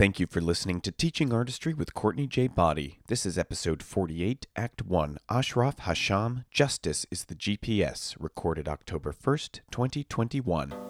Thank you for listening to Teaching Artistry with Courtney J. Boddie. This is episode 48, Act 1. Ashraf Hasham, Justice is the GPS, recorded October 1st, 2021.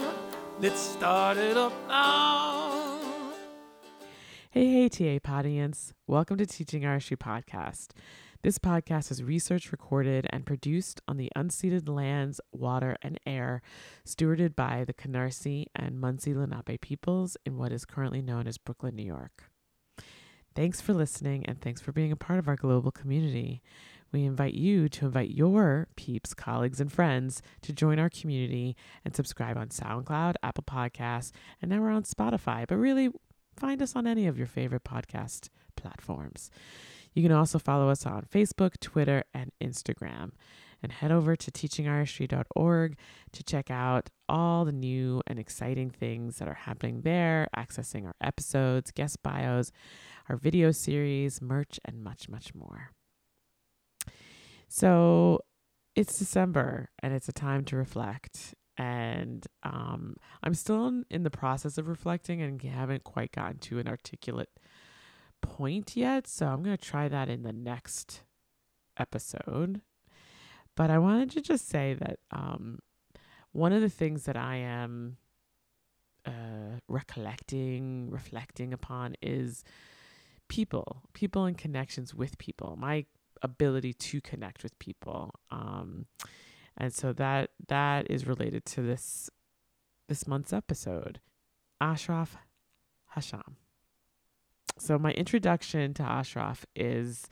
Let's start it up now. Hey, hey, TA Podians. Welcome to Teaching Artistry Podcast. This podcast is research recorded and produced on the unceded lands, water, and air stewarded by the Canarsie and Munsee Lenape peoples in what is currently known as Brooklyn, New York. Thanks for listening and thanks for being a part of our global community. We invite you to invite your peeps, colleagues, and friends to join our community and subscribe on SoundCloud, Apple Podcasts, and now we're on Spotify. But really, find us on any of your favorite podcast platforms. You can also follow us on Facebook, Twitter, and Instagram. And head over to teachingartistry.org to check out all the new and exciting things that are happening there, accessing our episodes, guest bios, our video series, merch, and much, much more. So it's December and it's a time to reflect. And um, I'm still in, the process of reflecting and haven't quite gotten to an articulate point yet. So I'm going to try that in the next episode. But I wanted to just say that um, one of the things that I am uh, recollecting, reflecting upon is people, people and connections with people. My ability to connect with people. Um, and so that that is related to this this month's episode. Ashraf Hasham. So my introduction to Ashraf is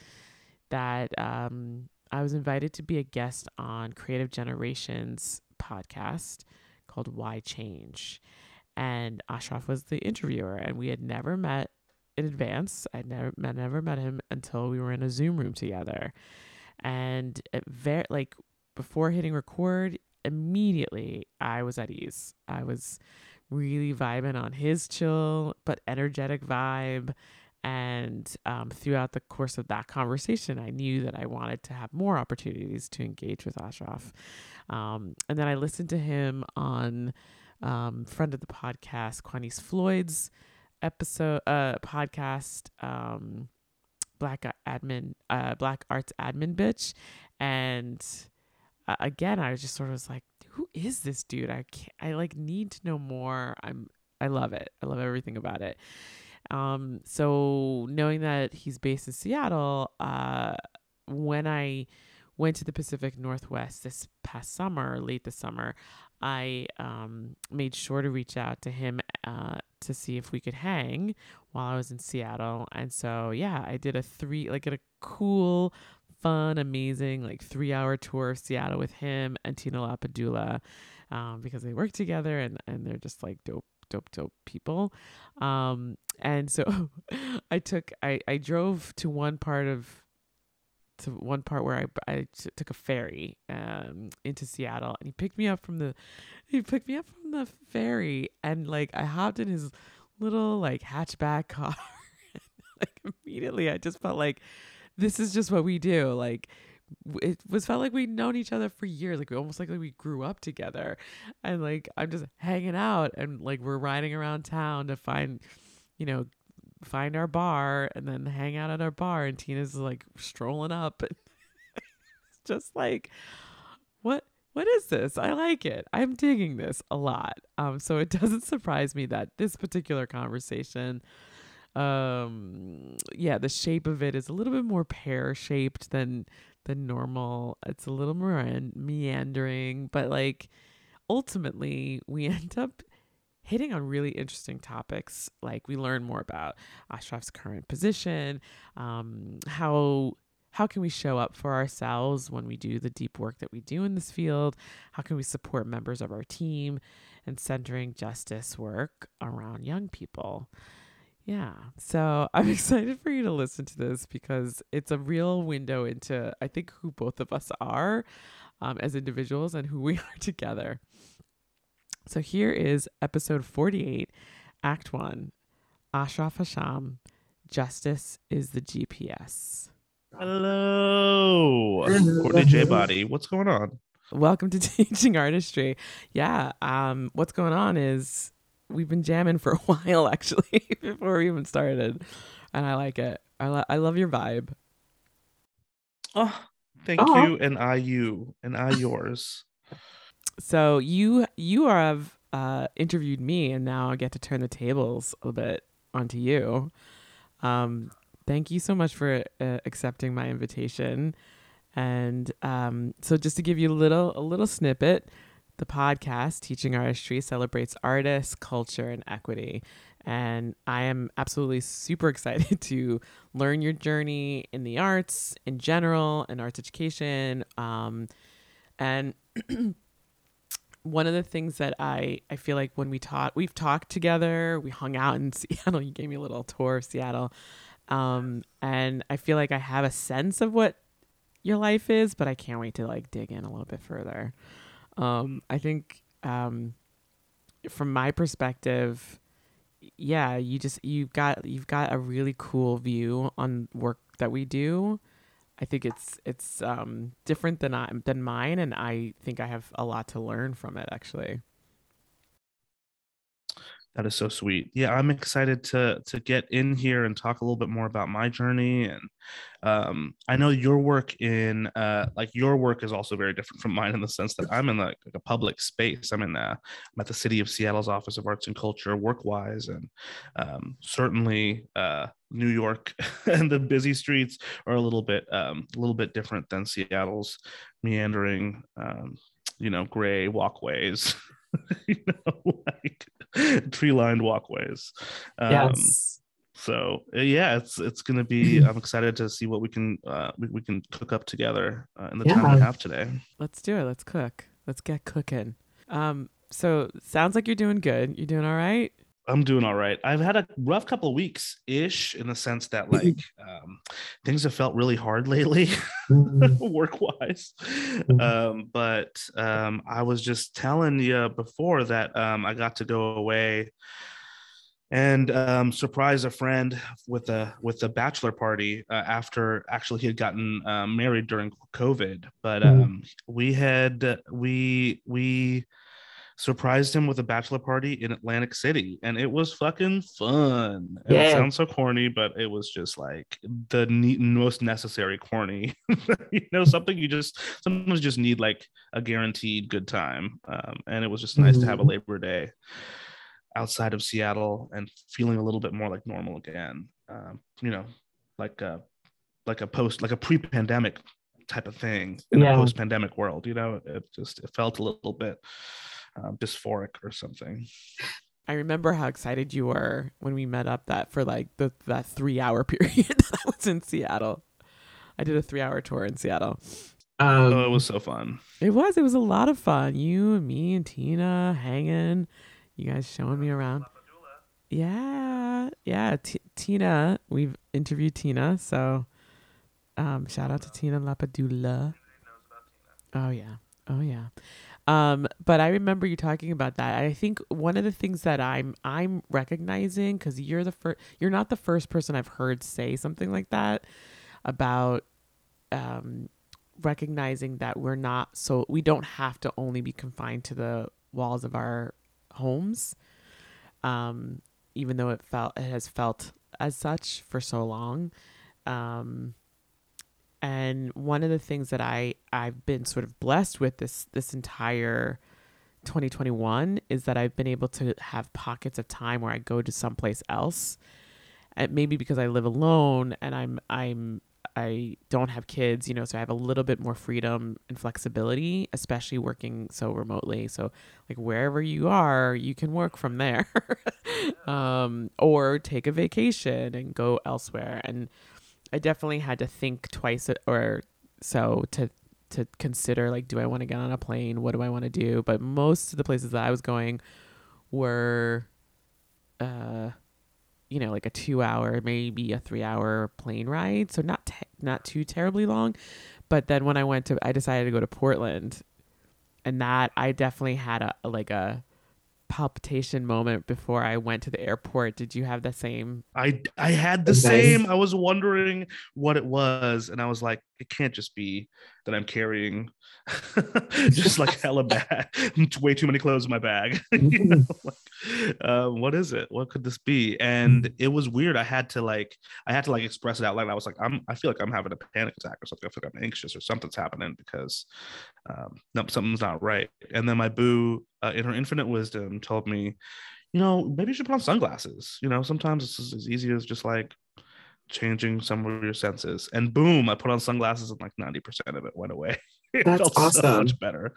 that um, I was invited to be a guest on Creative Generations podcast called Why Change. And Ashraf was the interviewer, and we had never met in advance. I'd never met, never met him until we were in a Zoom room together. And it very like before hitting record, immediately I was at ease. I was really vibing on his chill but energetic vibe. And um, throughout the course of that conversation, I knew that I wanted to have more opportunities to engage with Ashraf. Um, and then I listened to him on um, friend of the podcast, Quanice Floyd's episode uh podcast um black admin uh black arts admin bitch. And uh, again i was just sort of was like who is this dude? I can't i like need to know more. I'm i love it. I love everything about it. Um so knowing that he's based in seattle uh when i went to the pacific northwest this past summer late this summer I um, made sure to reach out to him uh, to see if we could hang while I was in Seattle. And so, yeah, I did a three, like a cool, fun, amazing, like three hour tour of Seattle with him and Tina LaPadula um, because they work together and, and they're just like dope, dope, dope people. Um, and so I took, I, I drove to one part of to one part where I, I t- took a ferry um, into Seattle and he picked me up from the he picked me up from the ferry and like I hopped in his little like hatchback car like immediately I just felt like this is just what we do like it was felt like we'd known each other for years like we almost like, like we grew up together and like I'm just hanging out and like we're riding around town to find you know, find our bar and then hang out at our bar. And Tina's like strolling up. And it's just like, what? What is this? I like it. I'm digging this a lot. Um, so it doesn't surprise me that this particular conversation, um, yeah, the shape of it is a little bit more pear shaped than than normal. It's a little more meandering, but like ultimately we end up hitting on really interesting topics. Like we learn more about Ashraf's current position, um, how how can we show up for ourselves when we do the deep work that we do in this field? How can we support members of our team and centering justice work around young people? Yeah. So I'm excited for you to listen to this because it's a real window into, I think, who both of us are um, as individuals and who we are together. So here is episode 48, Act 1 Ashraf Hasham Justice is the GPS. Hello, Courtney J. Boddie. What's going on? Welcome to Teaching Artistry. Yeah, um, what's going on is we've been jamming for a while actually before we even started, and I like it. I lo- I love your vibe. Oh, thank you, and I you, and I yours. So you you have uh, interviewed me, and now I get to turn the tables a little bit onto you. Um, thank you so much for uh, accepting my invitation. And um, so, just to give you a little a little snippet, the podcast Teaching Artistry celebrates artists, culture, and equity. And I am absolutely super excited to learn your journey in the arts in general and arts education. Um, and one of the things that I, I feel like when we taught, we've talked together, we hung out in Seattle. You gave me a little tour of Seattle. Um, and I feel like I have a sense of what your life is, but I can't wait to like dig in a little bit further. Um, I think, um, from my perspective, yeah, you just, you've got, you've got a really cool view on work that we do I think it's it's um, different than I than mine, and I think I have a lot to learn from it. Actually, that is so sweet. Yeah, I'm excited to to get in here and talk a little bit more about my journey. And um, I know your work in uh, like your work is also very different from mine in the sense that I'm in like, like a public space. I'm in uh, I'm at the City of Seattle's Office of Arts and Culture, work wise, and um, certainly uh, New York and the busy streets are a little bit um, a little bit different than Seattle's meandering, um, you know, gray walkways. you know, like tree lined walkways. Um, yes. So yeah, it's it's gonna be. I'm excited to see what we can uh, we, we can cook up together uh, in the yeah. time we have today. Let's do it. Let's cook. Let's get cooking. Um. So sounds like you're doing good. You're doing all right. I'm doing all right. I've had a rough couple of weeks ish in the sense that like um, things have felt really hard lately, mm-hmm. work wise. Mm-hmm. Um, but um, I was just telling you before that um, I got to go away and um, surprise a friend with a with a bachelor party uh, after actually he had gotten um, married during COVID. But mm-hmm. we had we we surprised him with a bachelor party in Atlantic City, and it was fucking fun. Yeah. It sounds so corny, but it was just like the most necessary corny. you know, something you just sometimes just need like a guaranteed good time, um, and it was just nice mm-hmm. to have a mm-hmm. Labor Day outside of Seattle and feeling a little bit more like normal again. Um, you know, like a like a post like a pre-pandemic type of thing in yeah. a post-pandemic world. You know, it just it felt a little bit uh, dysphoric or something. I remember how excited you were when we met up that for like the that three hour period that I was in Seattle. I did a three hour tour in Seattle. Um, oh, it was so fun. It was. It was a lot of fun. You and me and Tina hanging. You guys showing me around. Yeah, yeah. T- Tina, we've interviewed Tina, so um, shout out to Tina LaPadula. Oh yeah, oh yeah. Um, but I remember you talking about that. I think one of the things that I'm I'm recognizing because you're the first, you're not the first person I've heard say something like that about um, recognizing that we're not so we don't have to only be confined to the walls of our homes. Um, even though it felt it has felt as such for so long. Um, and one of the things that I I've been sort of blessed with this this entire 2021 is that I've been able to have pockets of time where I go to someplace else. And maybe because I live alone and I'm I'm I don't have kids, you know, so I have a little bit more freedom and flexibility, especially working so remotely. So like wherever you are, you can work from there. um, or take a vacation and go elsewhere. And I definitely had to think twice or so to to consider like do I want to get on a plane? What do I want to do? But most of the places that I was going were uh you know like a 2 hour maybe a 3 hour plane ride so not te- not too terribly long but then when I went to I decided to go to Portland and that I definitely had a like a palpitation moment before I went to the airport. Did you have the same? I I had the same. I was wondering what it was, and I was like, it can't just be that I'm carrying just like hella bad, way too many clothes in my bag. you know, like, uh, what is it? What could this be? And it was weird. I had to like, I had to like express it out loud. I was like, I'm, I feel like I'm having a panic attack or something. I feel like I'm anxious or something's happening because um, something's not right. And then my boo, uh, in her infinite wisdom, told me, you know, maybe you should put on sunglasses. You know, sometimes it's as easy as just like changing some of your senses. And boom, I put on sunglasses and like 90% of it went away. it That's felt awesome. so much better.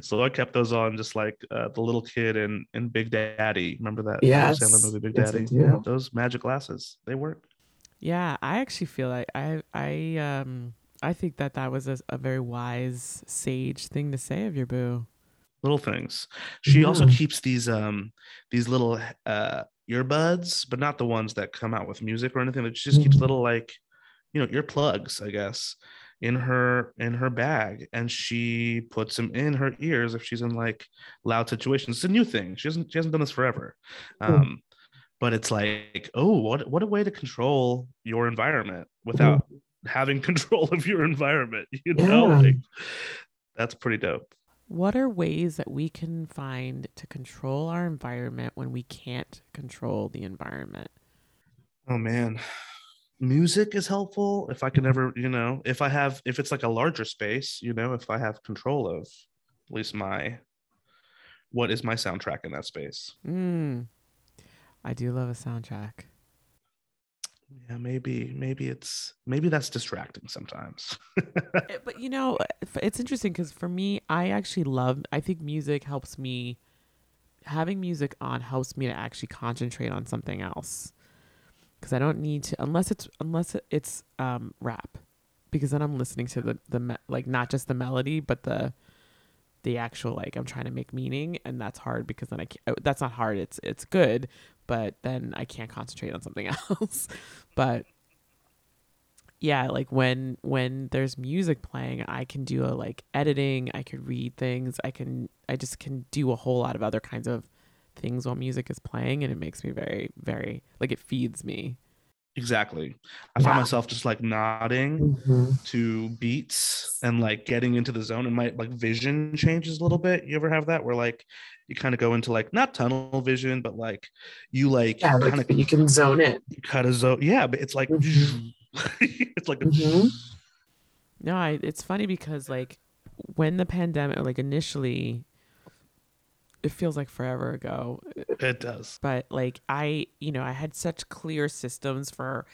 So I kept those on just like uh, the little kid in, in Big Daddy. Remember that Yes. Sandler movie Big Daddy? do. Yeah, those magic glasses, they work. Yeah, I actually feel like I I um I think that that was a, a very wise sage thing to say of your boo. Little things. She also keeps these um these little uh earbuds, but not the ones that come out with music or anything. But she just keeps Mhm. little like you know earplugs, I guess, in her in her bag, and she puts them in her ears if she's in like loud situations. It's a new thing. She hasn't she hasn't done this forever. Hmm. Um, but it's like, oh, what what a way to control your environment without having control of your environment. You know, Yeah. like that's pretty dope. What are ways that we can find to control our environment when we can't control the environment? Oh man. Music is helpful if I can ever, you know, if I have if it's like a larger space, you know, if I have control of at least my what is my soundtrack in that space. Mm. I do love a soundtrack. Yeah, maybe maybe it's maybe that's distracting sometimes. Eh, but you know, it's interesting because for me, I actually love. I think music helps me. Having music on helps me to actually concentrate on something else, because I don't need to unless it's unless it's um, rap, because then I'm listening to the the me- like not just the melody but the the actual like I'm trying to make meaning, and that's hard because then I can't. oh, That's not hard. It's it's good, but then I can't concentrate on something else. but yeah like when when there's music playing i can do a like editing i could read things i can i just can do a whole lot of other kinds of things while music is playing and it makes me very very like it feeds me exactly. I find Wow. myself just like nodding Mhm. to beats and like getting into the zone and my like vision changes a little bit. You ever have that where like you kind of go into like not tunnel vision, but like you like Yeah, kind like of you can zone it. cut a zone. Yeah, but it's like Mhm. it's like a, Mhm. no i it's funny because like when the pandemic like initially it feels like forever ago it does. but like I, you know, I had such clear systems for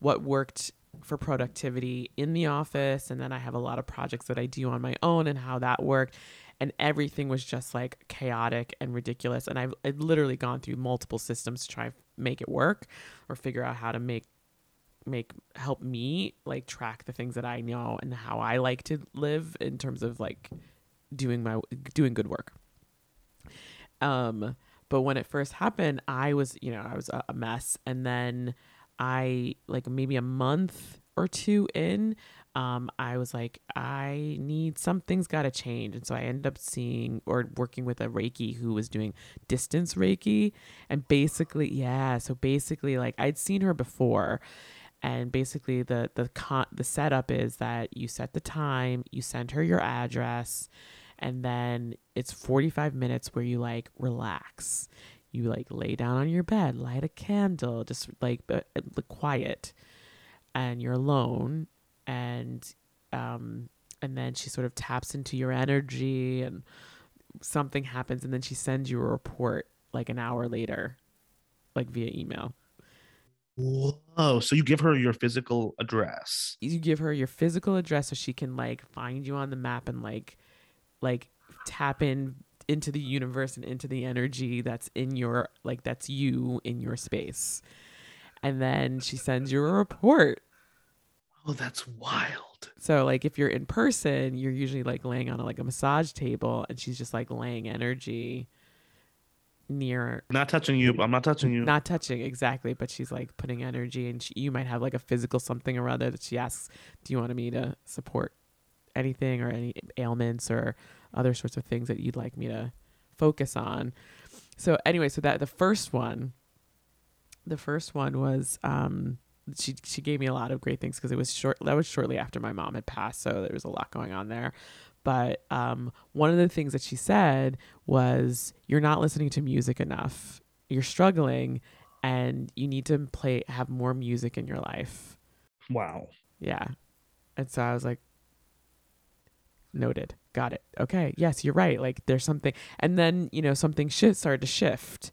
what worked for productivity in the office and then I have a lot of projects that I do on my own and how that worked and everything was just like chaotic and ridiculous and I've, I've literally gone through multiple systems to try and make it work or figure out how to make make help me like track the things that I know and how I like to live in terms of like doing my doing good work. Um but when it first happened, I was, you know, I was a mess and then I like maybe a month or two in um, I was like, I need something's got to change. And so I ended up seeing or working with a Reiki who was doing distance Reiki. And basically, yeah. So basically, like I'd seen her before. And basically, the the con- the setup is that you set the time, you send her your address, and then it's 45 minutes where you like relax you like lay down on your bed, light a candle, just like uh, uh, quiet, and you're alone, and um, and then she sort of taps into your energy, and something happens, and then she sends you a report like an hour later, like via email. Whoa! So you give her your physical address. You give her your physical address so she can like find you on the map and like like tap in into the universe and into the energy that's in your like that's you in your space. And then she sends you a report. Oh, that's wild. So like if you're in person, you're usually like laying on a, like a massage table and she's just like laying energy near Not touching you. I'm not touching you. not touching exactly but she's like putting energy and she, you might have like a physical something or other that she asks do you want me to support anything or any ailments or other sorts of things that you'd like me to focus on so anyway so that the first one the first one was um she she gave me a lot of great things because it was short that was shortly after my mom had passed so there was a lot going on there but um, one of the things that she said was, "You're not listening to music enough. You're struggling, and you need to play have more music in your life." Wow. Yeah, and so I was like, "Noted. Got it. Okay. Yes, you're right. Like there's something." And then you know something shit started to shift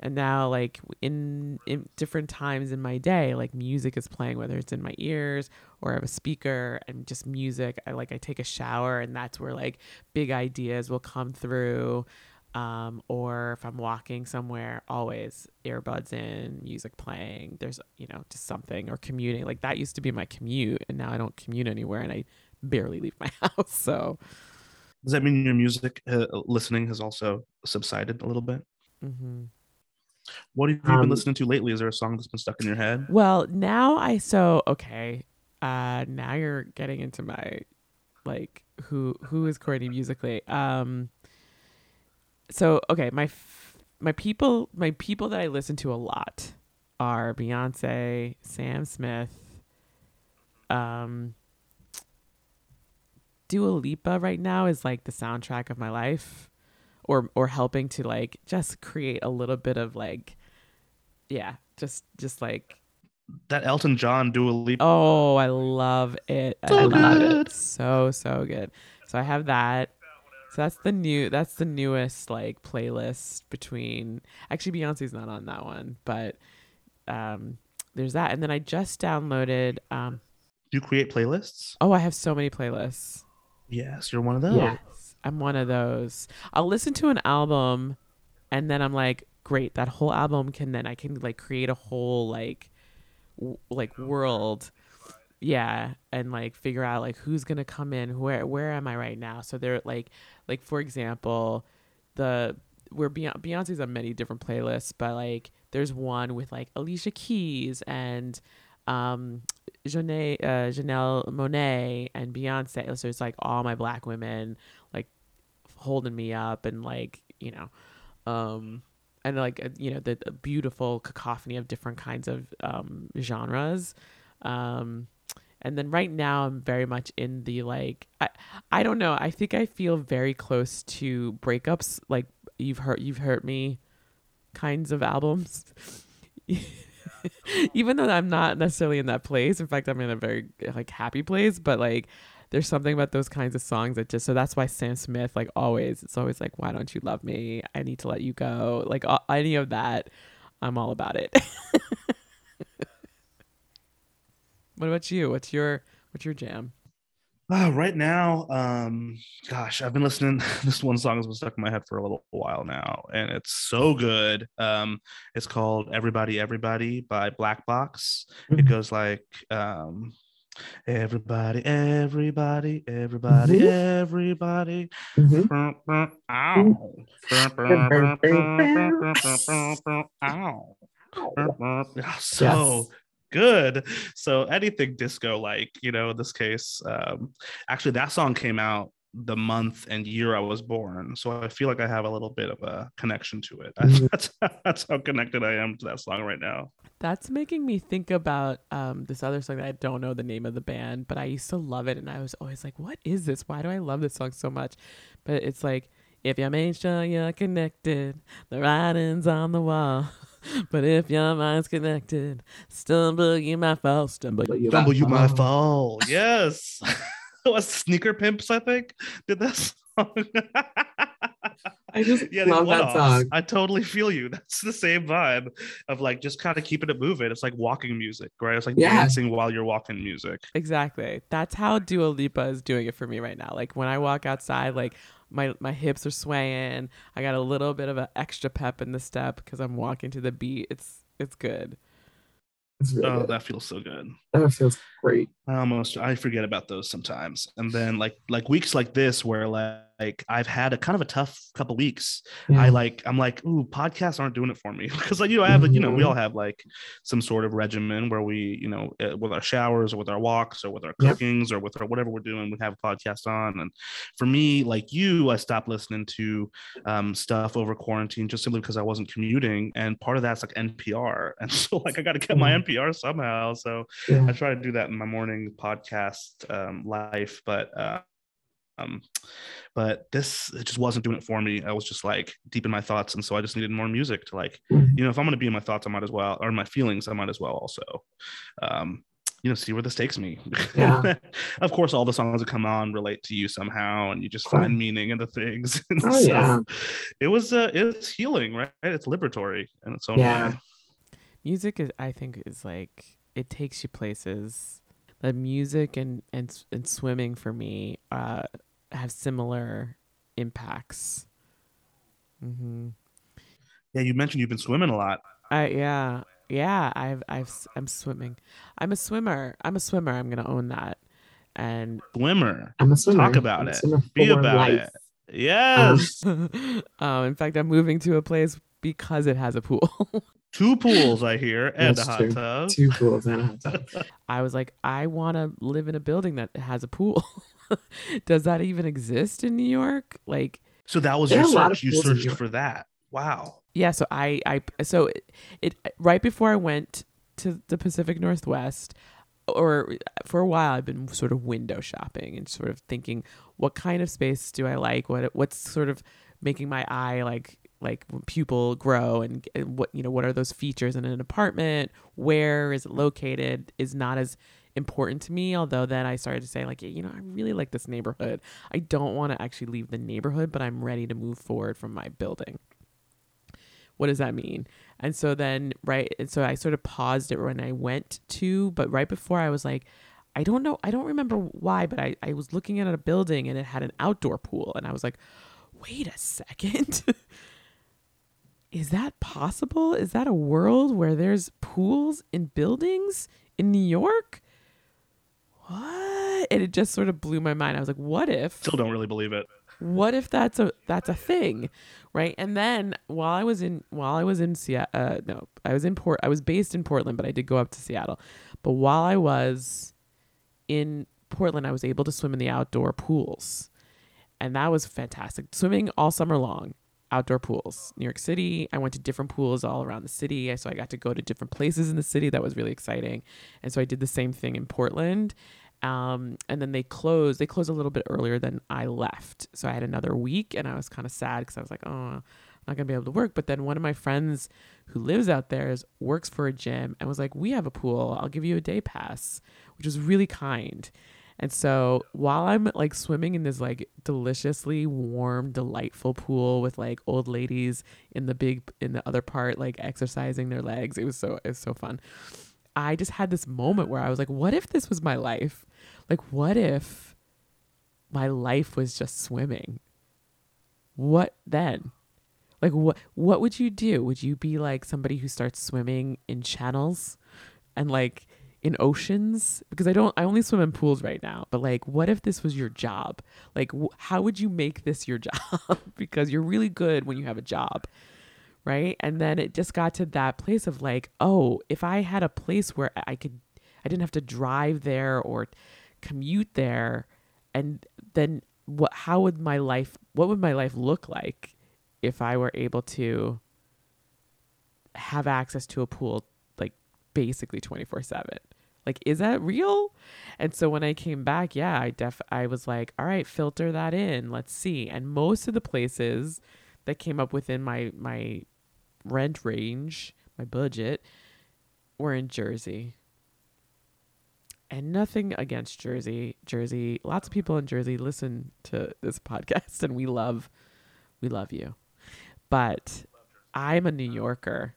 and now like in, in different times in my day like music is playing whether it's in my ears or I have a speaker and just music i like i take a shower and that's where like big ideas will come through um, or if i'm walking somewhere always earbuds in music playing there's you know just something or commuting like that used to be my commute and now i don't commute anywhere and i barely leave my house so does that mean your music uh, listening has also subsided a little bit mm-hmm. What have you um, been listening to lately? Is there a song that's been stuck in your head? Well, now I so okay. Uh now you're getting into my like who who is Courtney musically. Um so okay, my my people my people that I listen to a lot are Beyonce, Sam Smith, um Dua Lipa right now is like the soundtrack of my life or or helping to like just create a little bit of like yeah just just like that Elton John Dua Lipa. Oh, I love it. So I love good. it. So so good. So I have that. So that's the new that's the newest like playlist between actually Beyonce's not on that one, but um there's that. And then I just downloaded um Do you create playlists? Oh, I have so many playlists. Yes, you're one of those. Yeah. I'm one of those. I'll listen to an album and then I'm like, great, that whole album can then I can like create a whole like w- like world. Yeah, and like figure out like who's going to come in, where where am I right now? So they're like like for example, the where Beyonce's on many different playlists, but like there's one with like Alicia Keys and um uh, Janelle Monáe and Beyonce. So it's like all my black women like holding me up and like you know um and like uh, you know the, the beautiful cacophony of different kinds of um genres. Um and then right now i'm very much in the like i i don't know. I think i feel very close to breakups. Like you've heard you've heard me kinds of albums even though i'm not necessarily in that place in fact i'm in a very like happy place but like there's something about those kinds of songs that just so that's why Sam Smith like always it's always like why don't you love me I need to let you go like uh, any of that I'm all about it. what about you? What's your what's your jam? Uh, right now, um, gosh, I've been listening. This one song has been stuck in my head for a little while now, and it's so good. Um, it's called "Everybody, Everybody" by Black Box. Mm-hmm. It goes like, um, Everybody, everybody, everybody, mm-hmm. everybody. Mm-hmm. Ow. So yes. Good. So anything disco like, you know, in this case. Um, actually, that song came out the month and year I was born. So I feel like I have a little bit of a connection to it. Mm-hmm. That's, that's how connected I am to that song right now. That's making me think about um, this other song that I don't know the name of the band, but I used to love it. And I was always like, what is this? Why do I love this song so much? But it's like, If you make sure you're connected, the writing's on the wall. But if your mind's connected, stumble you might fall, stumble you Stumble might you my fall. fall. Yes. was Sneaker Pimps, I think, did that song. I just yeah, love that song. I totally feel you. That's the same vibe of like just kind of keeping it moving. It's like walking music, right? It's like Yeah. dancing while you're walking music. Exactly. That's how Dua Lipa is doing it for me right now. Like when I walk outside, like my my hips are swaying. I got a little bit of an extra pep in the step because I'm walking to the beat. It's it's good. It's really Oh, good. that feels so good. that feels great. I almost I forget about those sometimes. And then like like weeks like this where like, like I've had a kind of a tough couple weeks. Yeah. I like I'm like, ooh, podcasts aren't doing it for me because like you know I have like, you know we Mhm. all have like some sort of regimen where we you know uh, with our showers or with our walks or with our Yep. cookings or with our whatever we're doing we have a podcast on and for me like you I stopped listening to um, stuff over quarantine just simply because I wasn't commuting and part of that's like NPR and so like I got to get my Mhm. NPR somehow so Yeah. I try to do that my morning podcast um, life, but uh, um, but this it just wasn't doing it for me. I was just like deep in my thoughts, and so I just needed more music to like, Mhm. you know, if I'm gonna be in my thoughts, I might as well, or my feelings, I might as well also, um, you know, see where this takes me. Yeah. of course, all the songs that come on relate to you somehow, and you just Cool. find meaning in the things. And Oh, so yeah. it was uh, it's healing, right? It's liberatory and its own Yeah. way. Music is I think is like it takes you places. The music and and and swimming for me uh have similar impacts. Mhm. Yeah, you mentioned you've been swimming a lot. I yeah. Yeah, I've I've s- I'm swimming. I'm a swimmer. I'm a swimmer. I'm going to own that. And Swimmer. I'm a swimmer. Talk about I'm it. Be about life. it. Yes. um, in fact, I'm moving to a place because it has a pool. Two pools, I hear, and That's a hot true. tub. Two pools and a hot tub. I was like, I want to live in a building that has a pool. Does that even exist in New York? Like, So that was your are a lot of search. You pools in New searched for that. Wow. yeah. So I, I, so it, it right before I went to the Pacific Northwest, or for a while, I've been sort of window shopping and sort of thinking, what kind of space do I like? What, what's sort of making my eye like like pupil grow and, and what you know what are those features in an apartment? Where is it located is not as important to me although then i started to say like you know i really like this neighborhood. I don't want to actually leave the neighborhood but i'm ready to move forward from my building. What does that mean? And so then right and so i sort of paused it when i went to but right before i was like i don't know i don't remember why but i, I was looking at a building and it had an outdoor pool. And i was like wait a second is that possible? Is that a world where there's pools in buildings in new york? What? And it just sort of blew my mind. I was like what if Still don't really believe it. what if that's a that's a thing right? And then while i was in while i was in seattle uh, no i was in port i was based in portland but i did go up to seattle. But while i was in portland i was able to swim in the outdoor pools. And that was fantastic. Swimming all summer long outdoor pools new york city. I went to different pools all around the city so i got to go to different places in the city. That was really exciting. And so i did the same thing in portland. Um, and then they closed they closed a little bit earlier than i left. So i had another week and i was kind of sad because i was like oh i'm not gonna be able to work. But then one of my friends who lives out there is, works for a gym and was like we have a pool. I'll give you a day pass which was really kind and so while i'm like swimming in this like deliciously warm delightful pool with like old ladies in the big in the other part like exercising their legs it was so it was so fun I just had this moment where I was like, what if this was my life? Like, what if my life was just swimming? What then? Like what what would you do? Would you be like somebody who starts swimming in channels and like in oceans? Because I don't I only swim in pools right now, but like what if this was your job? Like wh- how would you make this your job? because you're really good when you have a job right and then it just got to that place of like oh if i had a place where i could i didn't have to drive there or commute there and then what how would my life what would my life look like if i were able to have access to a pool like basically 24/7 Like, is that real? And so when I came back, yeah, I def I was like, all right, filter that in. Let's see. And most of the places that came up within my my rent range, my budget, were in Jersey. And nothing against Jersey. Jersey, lots of people in Jersey listen to this podcast and we love we love you. But I'm a New Yorker.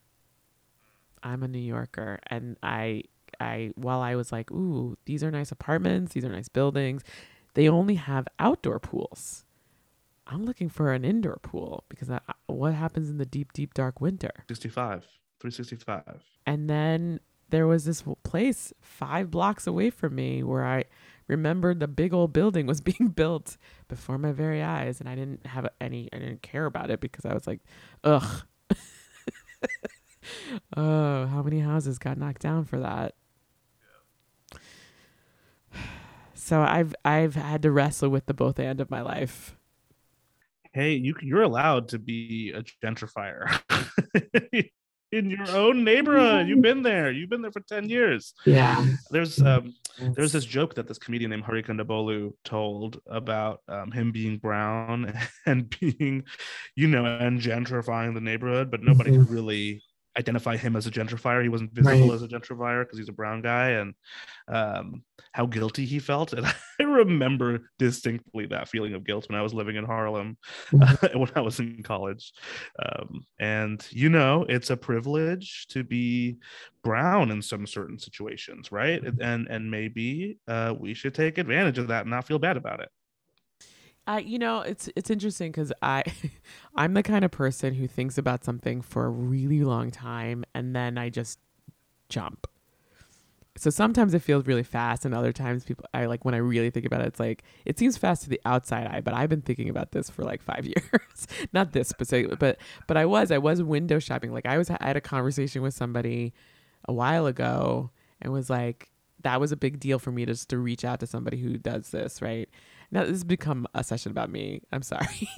I'm a New Yorker and I I while I was like, "Ooh, these are nice apartments, these are nice buildings." They only have outdoor pools. I'm looking for an indoor pool because I, what happens in the deep deep dark winter? 65, 365. And then there was this place 5 blocks away from me where I remembered the big old building was being built before my very eyes and I didn't have any I didn't care about it because I was like, "Ugh." oh, how many houses got knocked down for that? So I've I've had to wrestle with the both end of my life. Hey, you you're allowed to be a gentrifier in your own neighborhood. You've been there. You've been there for 10 years. Yeah. There's um there's this joke that this comedian named Hari Kondabolu told about um, him being brown and being, you know, and gentrifying the neighborhood, but nobody could really identify him as a gentrifier. He wasn't visible Right. as a gentrifier because he's a brown guy, and um, how guilty he felt. And I remember distinctly that feeling of guilt when I was living in Harlem when I was in college. Um, and you know, it's a privilege to be brown in some certain situations, right? And and maybe uh, we should take advantage of that and not feel bad about it. I you know, it's it's interesting cuz I I'm the kind of person who thinks about something for a really long time and then I just jump. So sometimes it feels really fast and other times people I like when I really think about it it's like it seems fast to the outside eye, but I've been thinking about this for like 5 years. Not this specifically, but but I was I was window shopping. Like I was I had a conversation with somebody a while ago and was like that was a big deal for me just to reach out to somebody who does this, right? Now this has become a session about me. I'm sorry.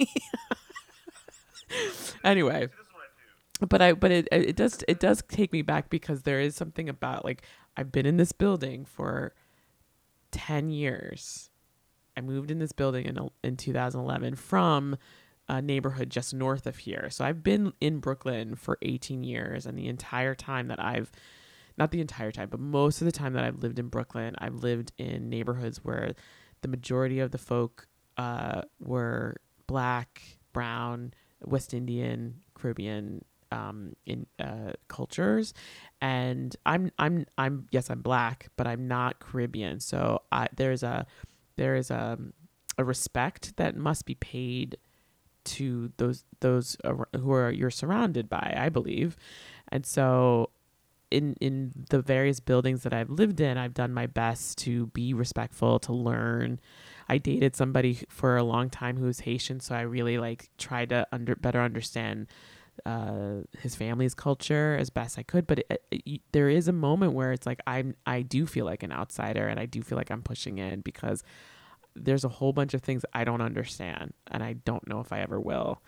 anyway, but I but it it does it does take me back because there is something about like I've been in this building for 10 years. I moved in this building in in 2011 from a neighborhood just north of here. So I've been in Brooklyn for 18 years and the entire time that I've not the entire time, but most of the time that I've lived in Brooklyn, I've lived in neighborhoods where the majority of the folk uh, were black, brown, West Indian, Caribbean um, in uh, cultures, and I'm I'm I'm yes I'm black, but I'm not Caribbean. So I, there's a there is a a respect that must be paid to those those who are you're surrounded by, I believe, and so in in the various buildings that I've lived in, I've done my best to be respectful, to learn. I dated somebody for a long time who was Haitian, so I really like tried to under better understand uh, his family's culture as best I could. But it, it, there is a moment where it's like I'm I do feel like an outsider, and I do feel like I'm pushing in because there's a whole bunch of things I don't understand, and I don't know if I ever will.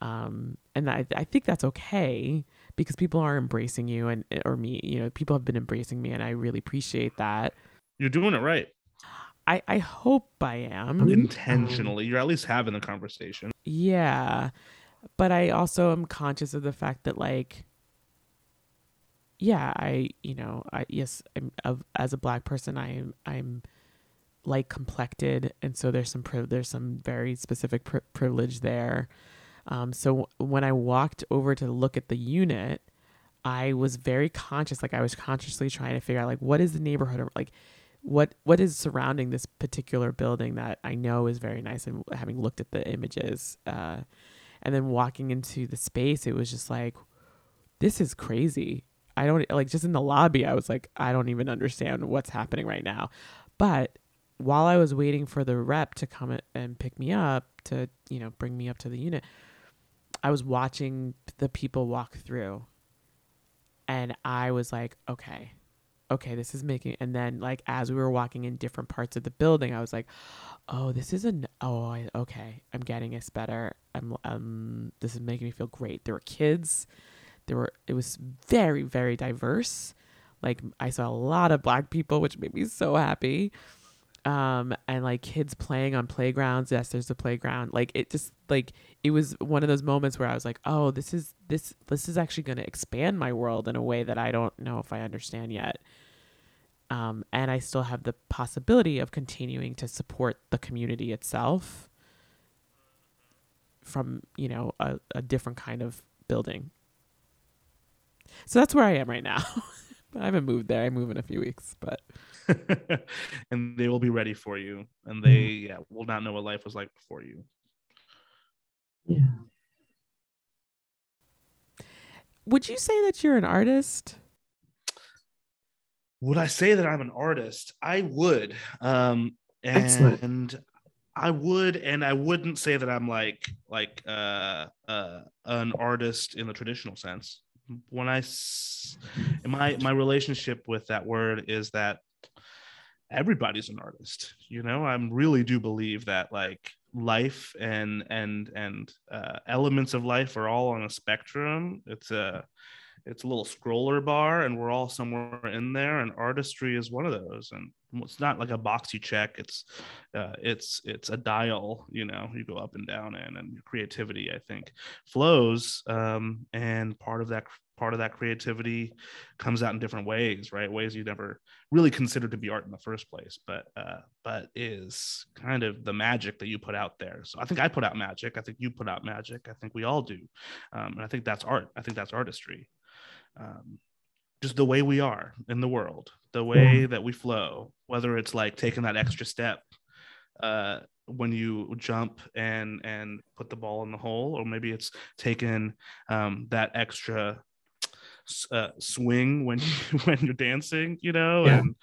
Um, and I, I think that's okay because people are embracing you and or me you know people have been embracing me and i really appreciate that. You're doing it right. I i hope i am. Um, Intentionally. You're at least having the conversation. yeah. But i also am conscious of the fact that like yeah i you know i yes i'm of as a black person i am i'm like complected. And so there's some priv- there's some very specific pri- privilege there um, so when i walked over to look at the unit i was very conscious like i was consciously trying to figure out like what is the neighborhood or like what what is surrounding this particular building that i know is very nice and having looked at the images uh, and then walking into the space it was just like this is crazy. I don't like just in the lobby i was like i don't even understand what's happening right now. But while i was waiting for the rep to come and pick me up to you know bring me up to the unit i was watching the people walk through and i was like okay okay this is making and then like as we were walking in different parts of the building i was like oh this is an oh I, okay i'm getting this better. I'm um this is making me feel great. There were kids. There were it was very very diverse. Like I saw a lot of black people, which made me so happy. Um, and like kids playing on playgrounds. Yes, there's a playground. Like it just like it was one of those moments where I was like, oh, this is this this is actually going to expand my world in a way that I don't know if I understand yet. Um, and I still have the possibility of continuing to support the community itself from you know a, a different kind of building. So that's where I am right now. I haven't moved there. I move in a few weeks, but and they will be ready for you, and they yeah will not know what life was like before you. Yeah. would you say that you're an artist? Would I say that I'm an artist? I would. Um, Excellent. and I would, and I wouldn't say that I'm like like uh, uh, an artist in the traditional sense. When I s- my my relationship with that word is that everybody's an artist. You know, I really do believe that like life and and and uh, elements of life are all on a spectrum. It's a it's a little scroller bar and we're all somewhere in there and artistry is one of those and it's not like a box you check it's uh, it's it's a dial you know you go up and down in and creativity i think flows um, and part of that part of that creativity comes out in different ways right? Ways you never really considered to be art in the first place but uh, but is kind of the magic that you put out there. So i think i put out magic. I think you put out magic. I think we all do. Um, and i think that's art. I think that's artistry. Um, just the way we are in the world, the way that we flow, whether it's like taking that extra step uh, when you jump and and put the ball in the hole, or maybe it's taking um, that extra uh, swing when when you're dancing, you know, Yeah. and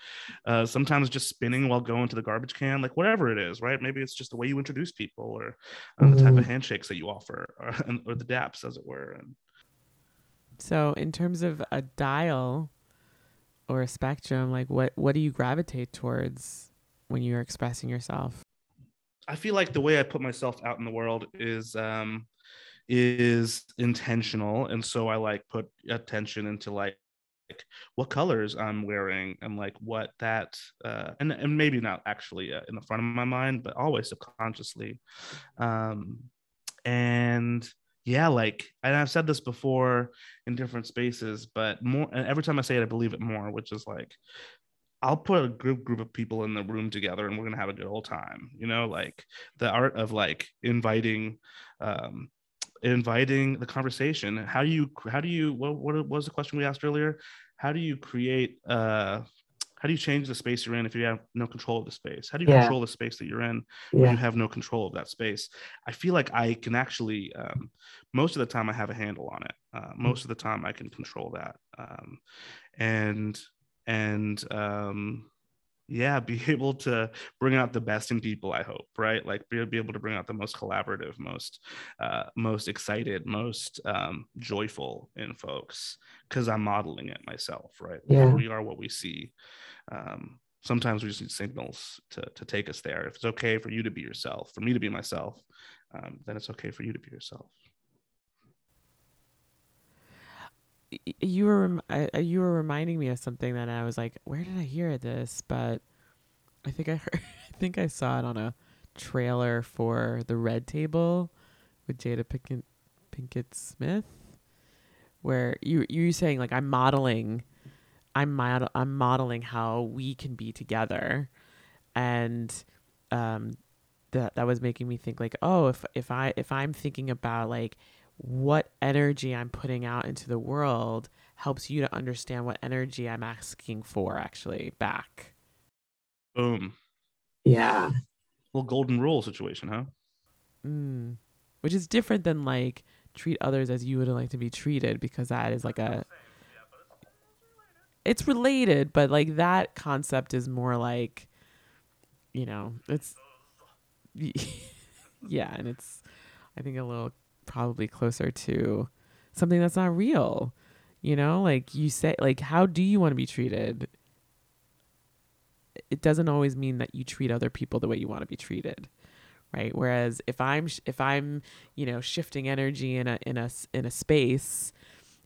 uh, sometimes just spinning while going to the garbage can, like whatever it is, right? Maybe it's just the way you introduce people, or um, the type of Mhm. handshakes that you offer, or, or the daps, as it were. And So, in terms of a dial or a spectrum, like what what do you gravitate towards when you're expressing yourself? I feel like the way I put myself out in the world is um is intentional and so I like put attention into like like what colors I'm wearing and like what that uh and and maybe not actually uh, in the front of my mind but always subconsciously um and yeah like and I've said this before in different spaces but more and every time I say it I believe it more which is like I'll put a group group of people in the room together and we're gonna have a good old time. You know, like the art of like inviting um inviting the conversation. How do you how do you what what was the question we asked earlier? How do you create uh how do you change the space you're in if you have no control of the space? How do you Yeah. control the space that you're in when Yeah. you have no control of that space? I feel like I can actually um, most of the time I have a handle on it. Uh, most of the time I can control that. Um, and and um yeah be able to bring out the best in people i hope right? Like be, be able to bring out the most collaborative most uh most excited most um joyful in folks because i'm modeling it myself right? Yeah. we are what we see. Um sometimes we just need signals to to take us there. If it's okay for you to be yourself for me to be myself um, then it's okay for you to be yourself You were you were reminding me of something that I was like, where did I hear this? But I think I heard, I think I saw it on a trailer for the Red Table with Jada Pinkett Pinkett Smith, where you you saying like I'm modeling, I'm mod- I'm modeling how we can be together, and um, that that was making me think like, oh, if if I if I'm thinking about like what energy I'm putting out into the world helps you to understand what energy I'm asking for actually back. boom Yeah. little golden rule situation huh Mm. Which is different than like treat others as you would like to be treated because that is like a it's related, but like that concept is more like you know, it's yeah, and it's I think a little probably closer to something that's not real. You know, like you say like how do you want to be treated? It doesn't always mean that you treat other people the way you want to be treated. Right? Whereas if I'm sh- if I'm, you know, shifting energy in a in a in a space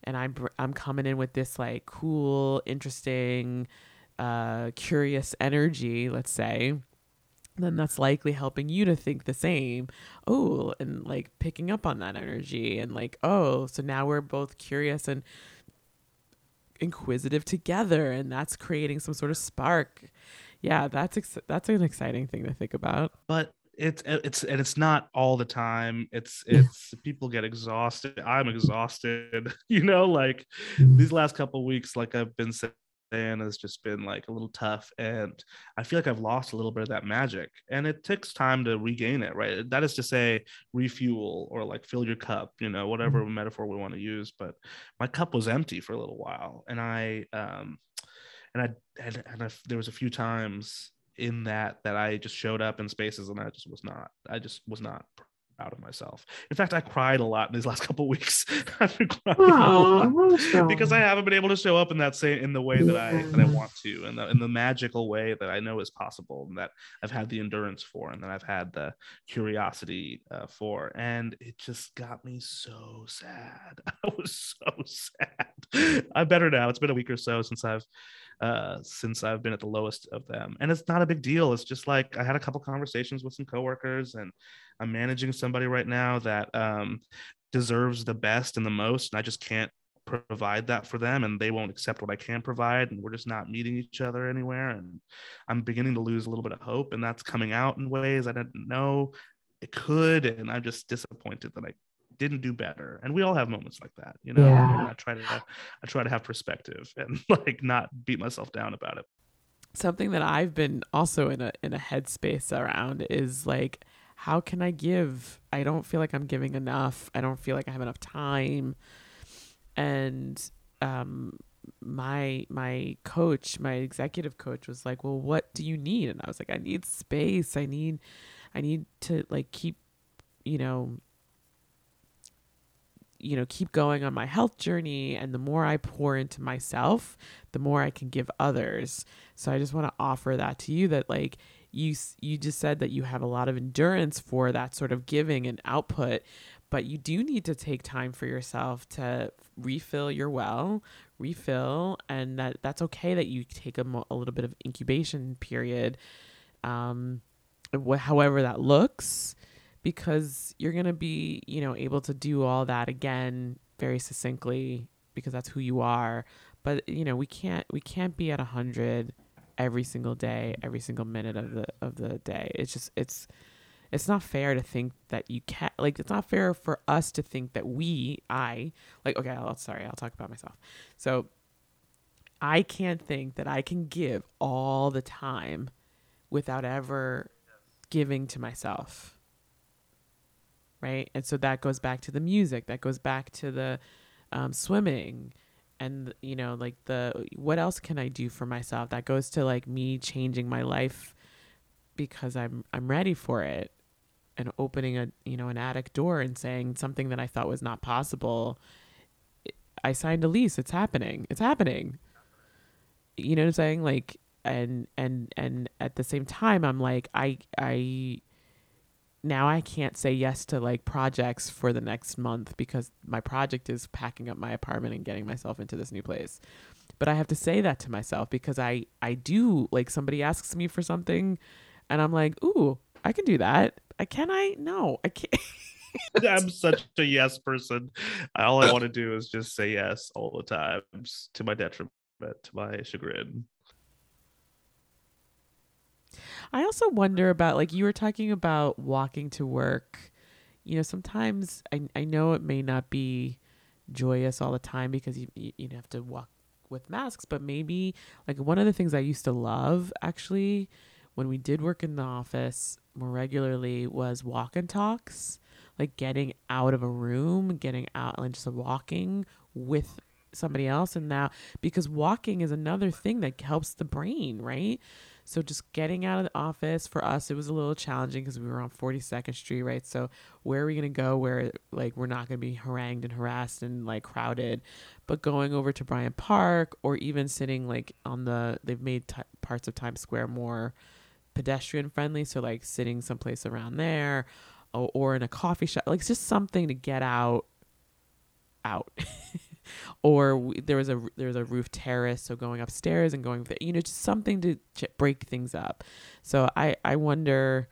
and I'm br- I'm coming in with this like cool, interesting, uh, curious energy, let's say, then that's likely helping you to think the same. Oh, and like picking up on that energy and like, oh, so now we're both curious and inquisitive together and that's creating some sort of spark. Yeah, that's ex- that's an exciting thing to think about. But it's it's and it's not all the time. It's it's people get exhausted. I'm exhausted. You know, like mm-hmm. these last couple weeks, like I've been saying has just been like a little tough and i feel like i've lost a little bit of that magic and it takes time to regain it right that is to say refuel or like fill your cup you know whatever mm-hmm. metaphor we want to use but my cup was empty for a little while and i um and i and, and I, there was a few times in that that i just showed up in spaces and i just was not i just was not out of myself. In fact, I cried a lot in these last couple weeks. I've been crying because I haven't been able to show up in that same in the way that I that I want to, and the in the magical way that I know is possible, and that I've had the endurance for, and that I've had the curiosity uh, for, and it just got me so sad. I was so sad. I'm better now. It's been a week or so since I've uh, since I've been at the lowest of them. And it's not a big deal. It's just like I had a couple conversations with some coworkers, and I'm managing somebody right now that um, deserves the best and the most, and I just can't provide that for them and they won't accept what I can provide and we're just not meeting each other anywhere and I'm beginning to lose a little bit of hope and that's coming out in ways I didn't know it could and I'm just disappointed that I didn't do better. And we all have moments like that you know? Yeah. i try to i try to have perspective and like not beat myself down about it. Something that i've been also in a in a headspace around is like how can i give? I don't feel like i'm giving enough. I don't feel like i have enough time. And um my my coach my executive coach was like well what do you need? And i was like i need space. I need i need to like keep you know you know keep going on my health journey and the more i pour into myself the more i can give others. So i just want to offer that to you that like you you just said that you have a lot of endurance for that sort of giving and output but you do need to take time for yourself to refill your well refill and that that's okay that you take a, a little bit of incubation period um wh- however that looks because you're going to be, you know, able to do all that again very succinctly because that's who you are. But, you know, we can't we can't be at a 100 every single day, every single minute of the of the day. It's just it's it's not fair to think that you can't like it's not fair for us to think that we i like okay i'll sorry i'll talk about myself so i can't think that i can give all the time without ever giving to myself right? And so that goes back to the music, that goes back to the um, swimming, and you know, like the what else can I do for myself? That goes to like me changing my life because I'm I'm ready for it, and opening a you know an attic door and saying something that I thought was not possible. I signed a lease. It's happening. It's happening. You know what I'm saying? Like and and and at the same time I'm like I I now I can't say yes to like projects for the next month because my project is packing up my apartment and getting myself into this new place. But I have to say that to myself because I I do like somebody asks me for something and I'm like, "Ooh, I can do that." I can I? No, I can't. I'm such a yes person. All I want to do is just say yes all the time to my detriment, to my chagrin. I also wonder about like you were talking about walking to work. You know, sometimes I I know it may not be joyous all the time because you you have to walk with masks, but maybe like one of the things I used to love actually when we did work in the office more regularly was walk and talks, like getting out of a room, getting out and just walking with somebody else and now because walking is another thing that helps the brain, right? So just getting out of the office for us, it was a little challenging because we were on 42nd Street, right? So where are we going to go where like we're not going to be harangued and harassed and like crowded? But going over to Bryant Park or even sitting like on the, they've made t- parts of Times Square more pedestrian friendly. So like sitting someplace around there or, or in a coffee shop, like it's just something to get out, out. or there was a there was a roof terrace, so going upstairs and going, you know, just something to ch- break things up. So I I wonder,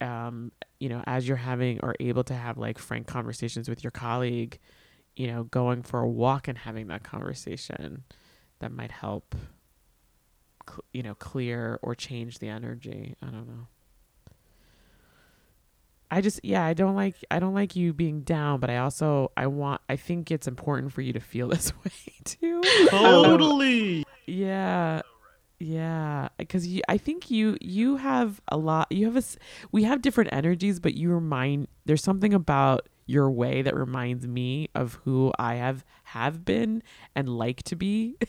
um, you know, as you're having or able to have like frank conversations with your colleague, you know, going for a walk and having that conversation, that might help, cl- you know, clear or change the energy. I don't know. I just yeah, I don't like I don't like you being down, but I also I want I think it's important for you to feel this way too. Totally. Yeah. Yeah, cuz I think you you have a lot you have a s- we have different energies, but you remind there's something about your way that reminds me of who I have have been and like to be.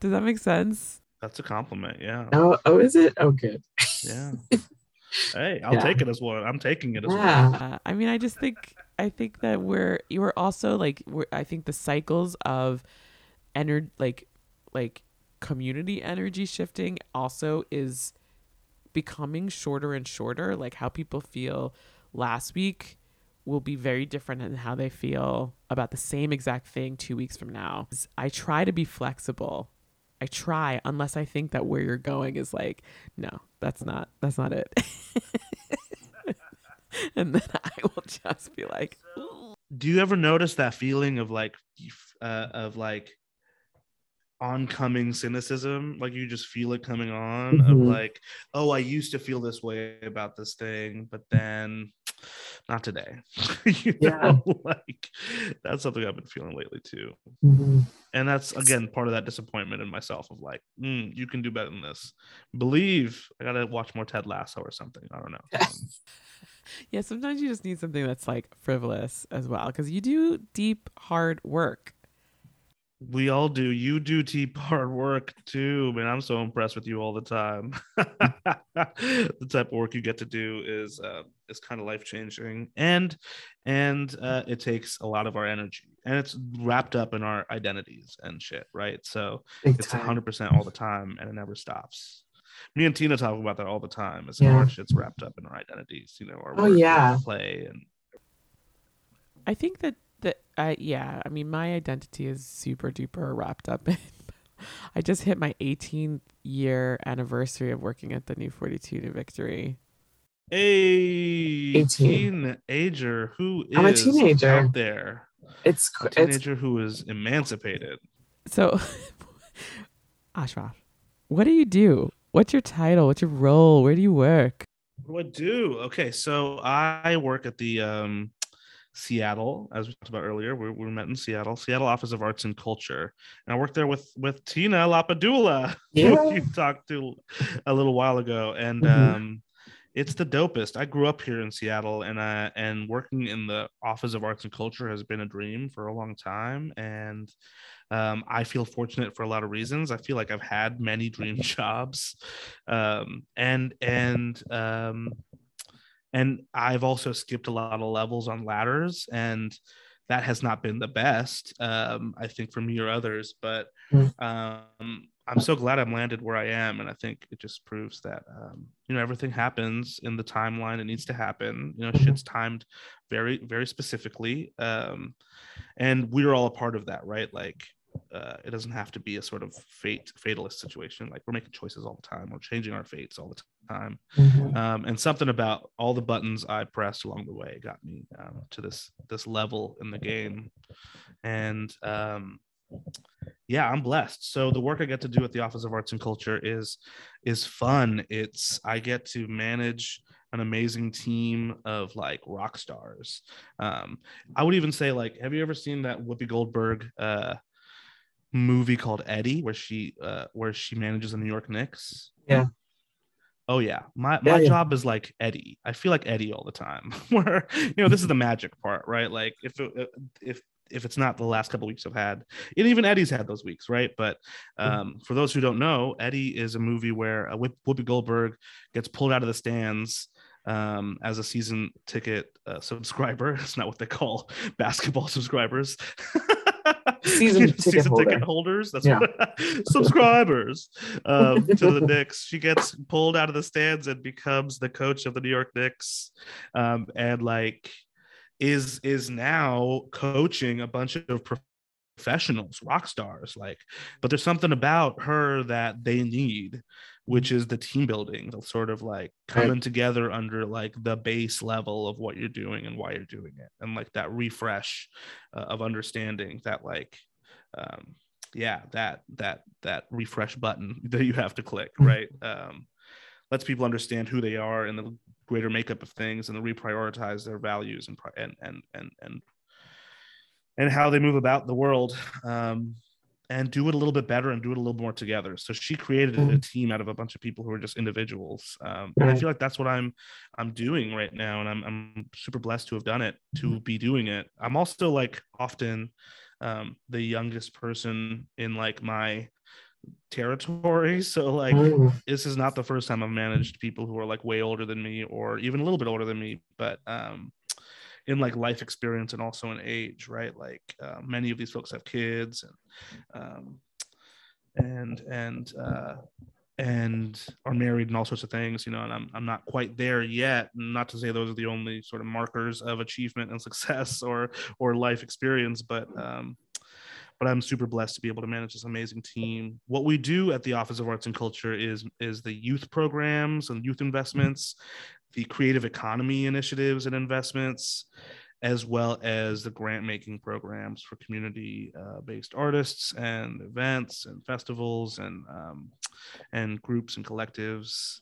Does that make sense? That's a compliment. Yeah. Oh, oh, is it? Oh, good. Yeah. Hey, I'll Yeah. take it as one. I'm taking it as one. Uh, I mean, I just think I think that we're you are also like we're I think the cycles of energy like like community energy shifting also is becoming shorter and shorter. Like how people feel last week will be very different than how they feel about the same exact thing two weeks from now. I try to be flexible. I try unless I think that where you're going is like, no, that's not that's not it. and then I will just be like, "Ooh." Do you ever notice that feeling of like, uh, of like oncoming cynicism? Like you just feel it coming on of Mhm. like, oh, I used to feel this way about this thing, but then not today. you Yeah. know, like that's something I've been feeling lately too. Mhm. and that's again part of that disappointment in myself of like mm, you can do better than this believe i gotta watch more ted lasso or something i don't know yeah, sometimes you just need something that's like frivolous as well because you do deep, hard work. We all do. You do deep hard work too man. I'm so impressed with you all the time. The type of work you get to do is uh, is kind of life changing and and uh, it takes a lot of our energy and it's wrapped up in our identities and shit right? So Big it's 100% all the time and it never stops. Me and tina talk about that all the time as Yeah. how our shit's wrapped up in our identities you know our Oh, work yeah. play and I think that that I yeah, I mean my identity is super duper wrapped up in. I just hit my 18th year anniversary of working at the New 42 New Victory. a 18. teenager who is I'm a teenager. out there It's a it's teenager who is emancipated So, Ashraf, what do you do? What's your title? What's your role? Where do you work? what do I do okay so i work at the um Seattle, as we talked about earlier, we, we met in Seattle, Seattle Office of Arts and Culture, and I worked there with with Tina LaPadula, Yeah. who you talked to a little while ago, and Mhm. um, it's the dopest. I grew up here in Seattle, and uh, and working in the Office of Arts and Culture has been a dream for a long time, and um, I feel fortunate for a lot of reasons. I feel like I've had many dream jobs, um, and and um, and I've also skipped a lot of levels on ladders, and that has not been the best, um, I think, for me or others. But Mm. um, I'm so glad I'm landed where I am, and I think it just proves that um, you know everything happens in the timeline it needs to happen. You know, Mhm. shit's timed very, very specifically, um, and we're all a part of that, right? Like. Uh, it doesn't have to be a sort of fate fatalist situation like we're making choices all the time we're changing our fates all the time Mhm. um, and something about all the buttons I pressed along the way got me um, to this this level in the game, and um, yeah, I'm blessed. So the work I get to do at the Office of Arts and Culture is is fun. It's I get to manage an amazing team of like rock stars. Um, I would even say like, have you ever seen that Whoopi Goldberg uh, movie called Eddie, where she uh, where she manages the New York Knicks? Yeah. Oh yeah, my my yeah. job is like Eddie. I feel like Eddie all the time. Where you know this is the magic part, right? Like if it, if if it's not the last couple weeks I've had, and even Eddie's had those weeks, right? But um, for those who don't know, Eddie is a movie where a Whoop- Whoopi Goldberg gets pulled out of the stands um, as a season ticket uh, subscriber. It's not what they call basketball subscribers. Season ticket holder. holders. That's Yeah. what subscribers um, to the Knicks. She gets pulled out of the stands and becomes the coach of the New York Knicks. Um, and like is is now coaching a bunch of professionals rock stars like but there's something about her that they need which is the team building the sort of like coming together under like the base level of what you're doing and why you're doing it and like that refresh uh, of understanding that like um yeah that that that refresh button that you have to click right? Um lets people understand who they are and the greater makeup of things and to reprioritize their values and and and and and, and how they move about the world. Um, and do it a little bit better and do it a little more together. So she created a mm-hmm. team out of a bunch of people who are just individuals. Um, and I feel like that's what I'm I'm doing right now, and I'm I'm super blessed to have done it, to mm-hmm. be doing it. I'm also like often um, the youngest person in like my territory. So like mm. this is not the first time I've managed people who are like way older than me or even a little bit older than me, but um in like life experience and also in age, right? Like uh, many of these folks have kids and um and and uh and are married and all sorts of things, you know, and I'm I'm not quite there yet. Not to say those are the only sort of markers of achievement and success or or life experience, but um but I'm super blessed to be able to manage this amazing team. What we do at the Office of Arts and Culture is is the youth programs and youth investments, the creative economy initiatives and investments, as well as the grant making programs for community uh, based artists and events and festivals and um, and groups and collectives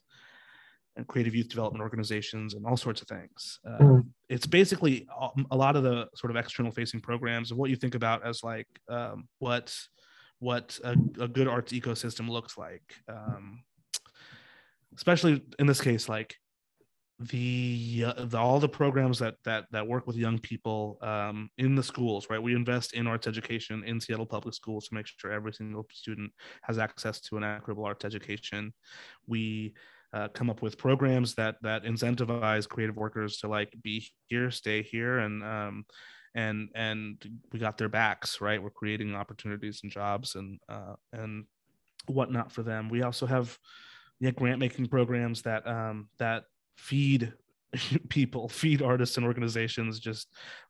and creative youth development organizations and all sorts of things. Uh, mm. It's basically a lot of the sort of external facing programs of what you think about as like um, what what a, a, good arts ecosystem looks like. Um, especially in this case, like the, uh, the, all the programs that that that work with young people um, in the schools right we invest in arts education in seattle public schools to make sure every single student has access to an equitable arts education we uh, come up with programs that that incentivize creative workers to like be here, stay here, and um, and and we got their backs, right? We're creating opportunities and jobs and uh, and whatnot for them. We also have yeah grant making programs that um, that feed people feed artists and organizations just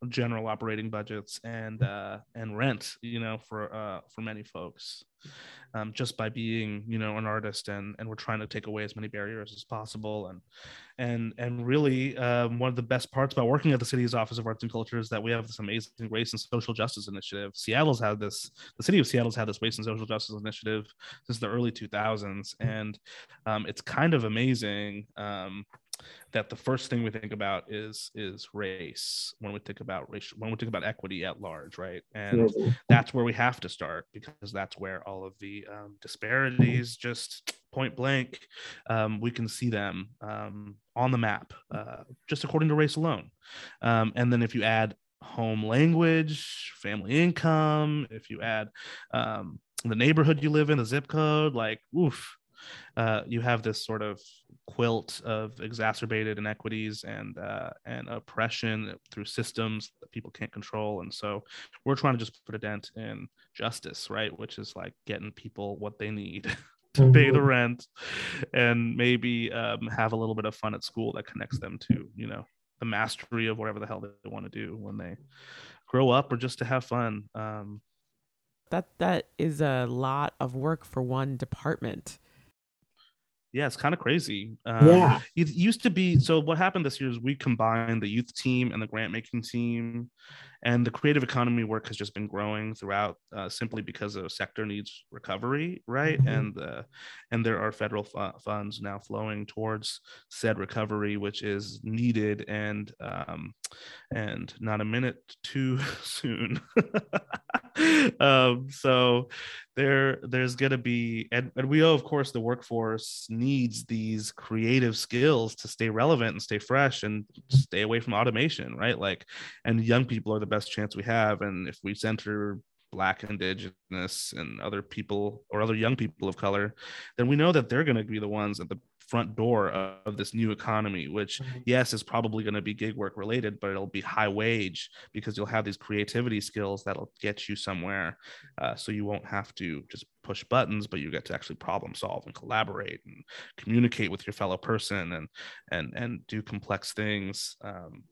general operating budgets and uh and rent you know for uh for many folks um just by being you know an artist and and we're trying to take away as many barriers as possible. And and and really um, one of the best parts about working at the city's office of arts and culture is that we have this amazing race and social justice initiative. Seattle's had this the city of seattle's had this race and social justice initiative since the early 2000s and um, it's kind of amazing um, that the first thing we think about is is race when we think about race when we think about equity at large right? And that's where we have to start because that's where all of the um, disparities just point blank um, we can see them um, on the map uh, just according to race alone. Um, and then if you add home language family income if you add um, the neighborhood you live in the zip code like oof uh, you have this sort of quilt of exacerbated inequities and uh, and oppression through systems that people can't control. And so we're trying to just put a dent in justice, right? Which is like getting people what they need to pay the mm-hmm. rent and maybe um, have a little bit of fun at school that connects them to you know the mastery of whatever the hell they want to do when they grow up or just to have fun. Um, that that is a lot of work for one department yeah, it's kind of crazy. Um, yeah, it used to be. So what happened this year is we combined the youth team and the grant making team, and the creative economy work has just been growing throughout, uh, simply because the sector needs recovery, right? Mm-hmm. And uh, and there are federal fu- funds now flowing towards said recovery, which is needed and um, and not a minute too soon. um, so there there's going to be and, and we know of course the workforce needs these creative skills to stay relevant and stay fresh and stay away from automation right like and young people are the best chance we have. And if we center black indigenous and other people or other young people of color then we know that they're going to be the ones at the front door of, this new economy which mm-hmm. yes is probably going to be gig work related but it'll be high wage because you'll have these creativity skills that'll get you somewhere. Uh, so you won't have to just push buttons but you get to actually problem solve and collaborate and communicate with your fellow person and and and do complex things. Um,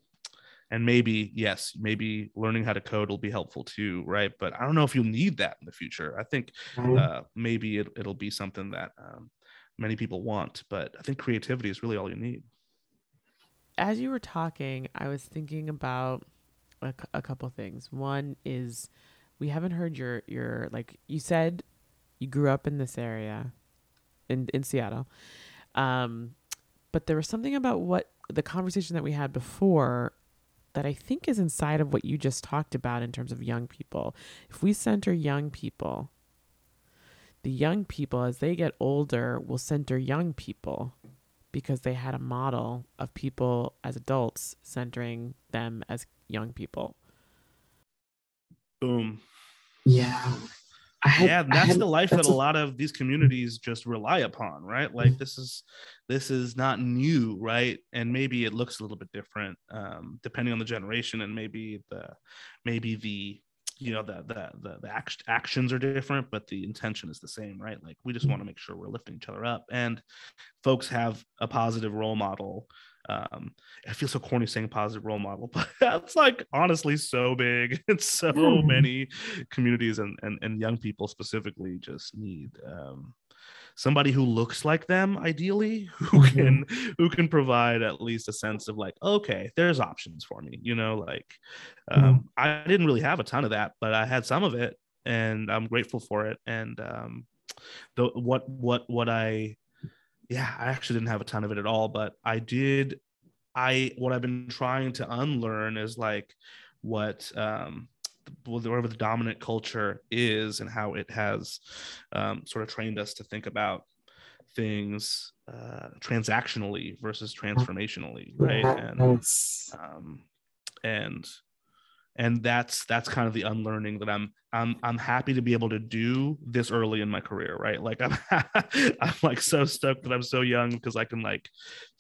and maybe yes maybe learning how to code will be helpful too right but i don't know if you'll need that in the future i think uh, maybe it, it'll be something that um, many people want but i think creativity is really all you need As you were talking, I was thinking about a, couple things. One is we haven't heard your your like you said you grew up in this area in in Seattle. Um but there was something about what the conversation that we had before that I think is inside of what you just talked about in terms of young people. If we center young people, the young people as they get older will center young people because they had a model of people as adults centering them as young people. boom Yeah. Had, yeah that's had- the life that that's a lot of these communities just rely upon right? Like this is this is not new right? And maybe it looks a little bit different um, depending on the generation and maybe the maybe the you know the the the, the act- actions are different but the intention is the same right? Like we just want to make sure we're lifting each other up. And folks have a positive role model um i feel so corny saying positive role model but that's like honestly so big it's so Mm. many communities and, and and young people specifically just need um somebody who looks like them ideally who Mhm. can who can provide at least a sense of like okay there's options for me you know like um i didn't really have a ton of that but i had some of it and i'm grateful for it and um the what what what i yeah i actually didn't have a ton of it at all but i did i what i've been trying to unlearn is like what um whatever the dominant culture is and how it has um, sort of trained us to think about things uh, transactionally versus transformationally right? And um, and and that's that's kind of the unlearning that I'm I'm I'm happy to be able to do this early in my career, right? Like I'm I'm like so stoked that I'm so young because I can like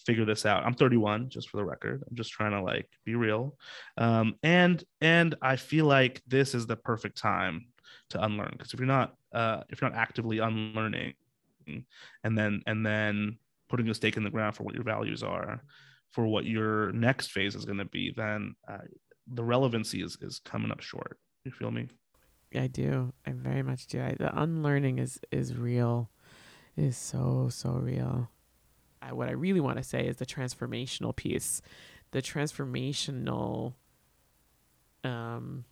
figure this out. I'm 31, just for the record. I'm just trying to like be real, um, and and I feel like this is the perfect time to unlearn because if you're not uh, if you're not actively unlearning, and then and then putting a stake in the ground for what your values are, for what your next phase is going to be, then uh, the relevancy is is coming up short. You feel me? I do. I very much do. I, the unlearning is is real. It is so so real. I, what I really want to say is the transformational piece, the transformational um,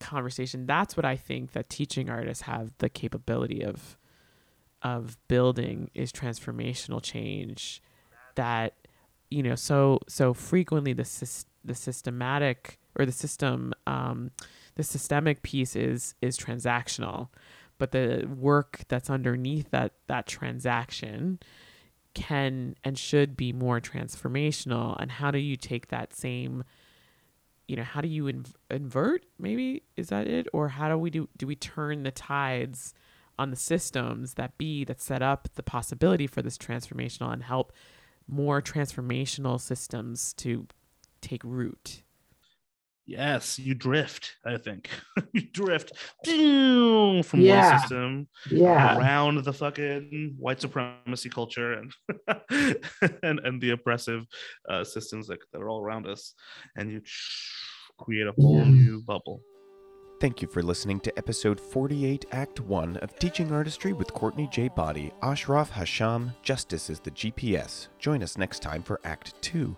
conversation. That's what I think that teaching artists have the capability of of building is transformational change. That you know so so frequently the sys- the systematic or the system um, the systemic piece is is transactional. But the work that's underneath that that transaction can and should be more transformational. And how do you take that same you know how do you inv- invert maybe? Is that it? Or how do we do do we turn the tides on the systems that be that set up the possibility for this transformational and help more transformational systems to take root Yes, you drift. I think you drift from one system Yeah. around the fucking white supremacy culture and and, and the oppressive uh, systems that, that are all around us, and you create a whole Yeah. new bubble. Thank you for listening to episode 48, Act 1 of Teaching Artistry with Courtney J. Boddie, Ashraf Hasham, Justice is the GPS. Join us next time for Act 2.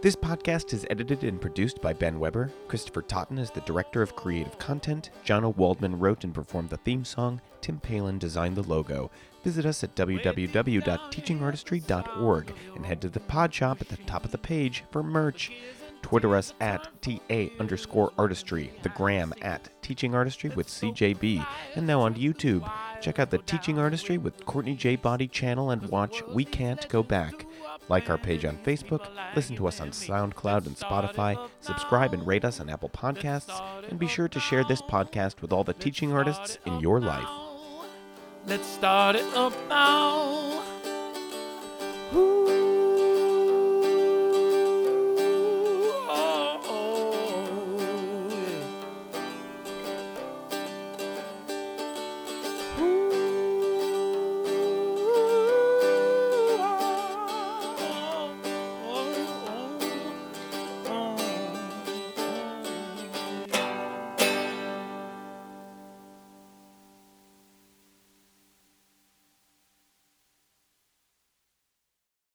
This podcast is edited and produced by Ben Weber. Christopher Totten is the director of creative content. Jana Waldman wrote and performed the theme song. Tim Palin designed the logo. Visit us at www.teachingartistry.org and head to the pod shop at the top of the page for merch. Twitter us at TA underscore artistry, the gram at Teaching Artistry with CJB, and now on YouTube. Check out the Teaching Artistry with Courtney J. Boddie channel and watch We Can't Go Back. Like our page on Facebook, listen to us on SoundCloud and Spotify, subscribe and rate us on Apple Podcasts, and be sure to share this podcast with all the teaching artists in your life. Let's start it up now. Ooh.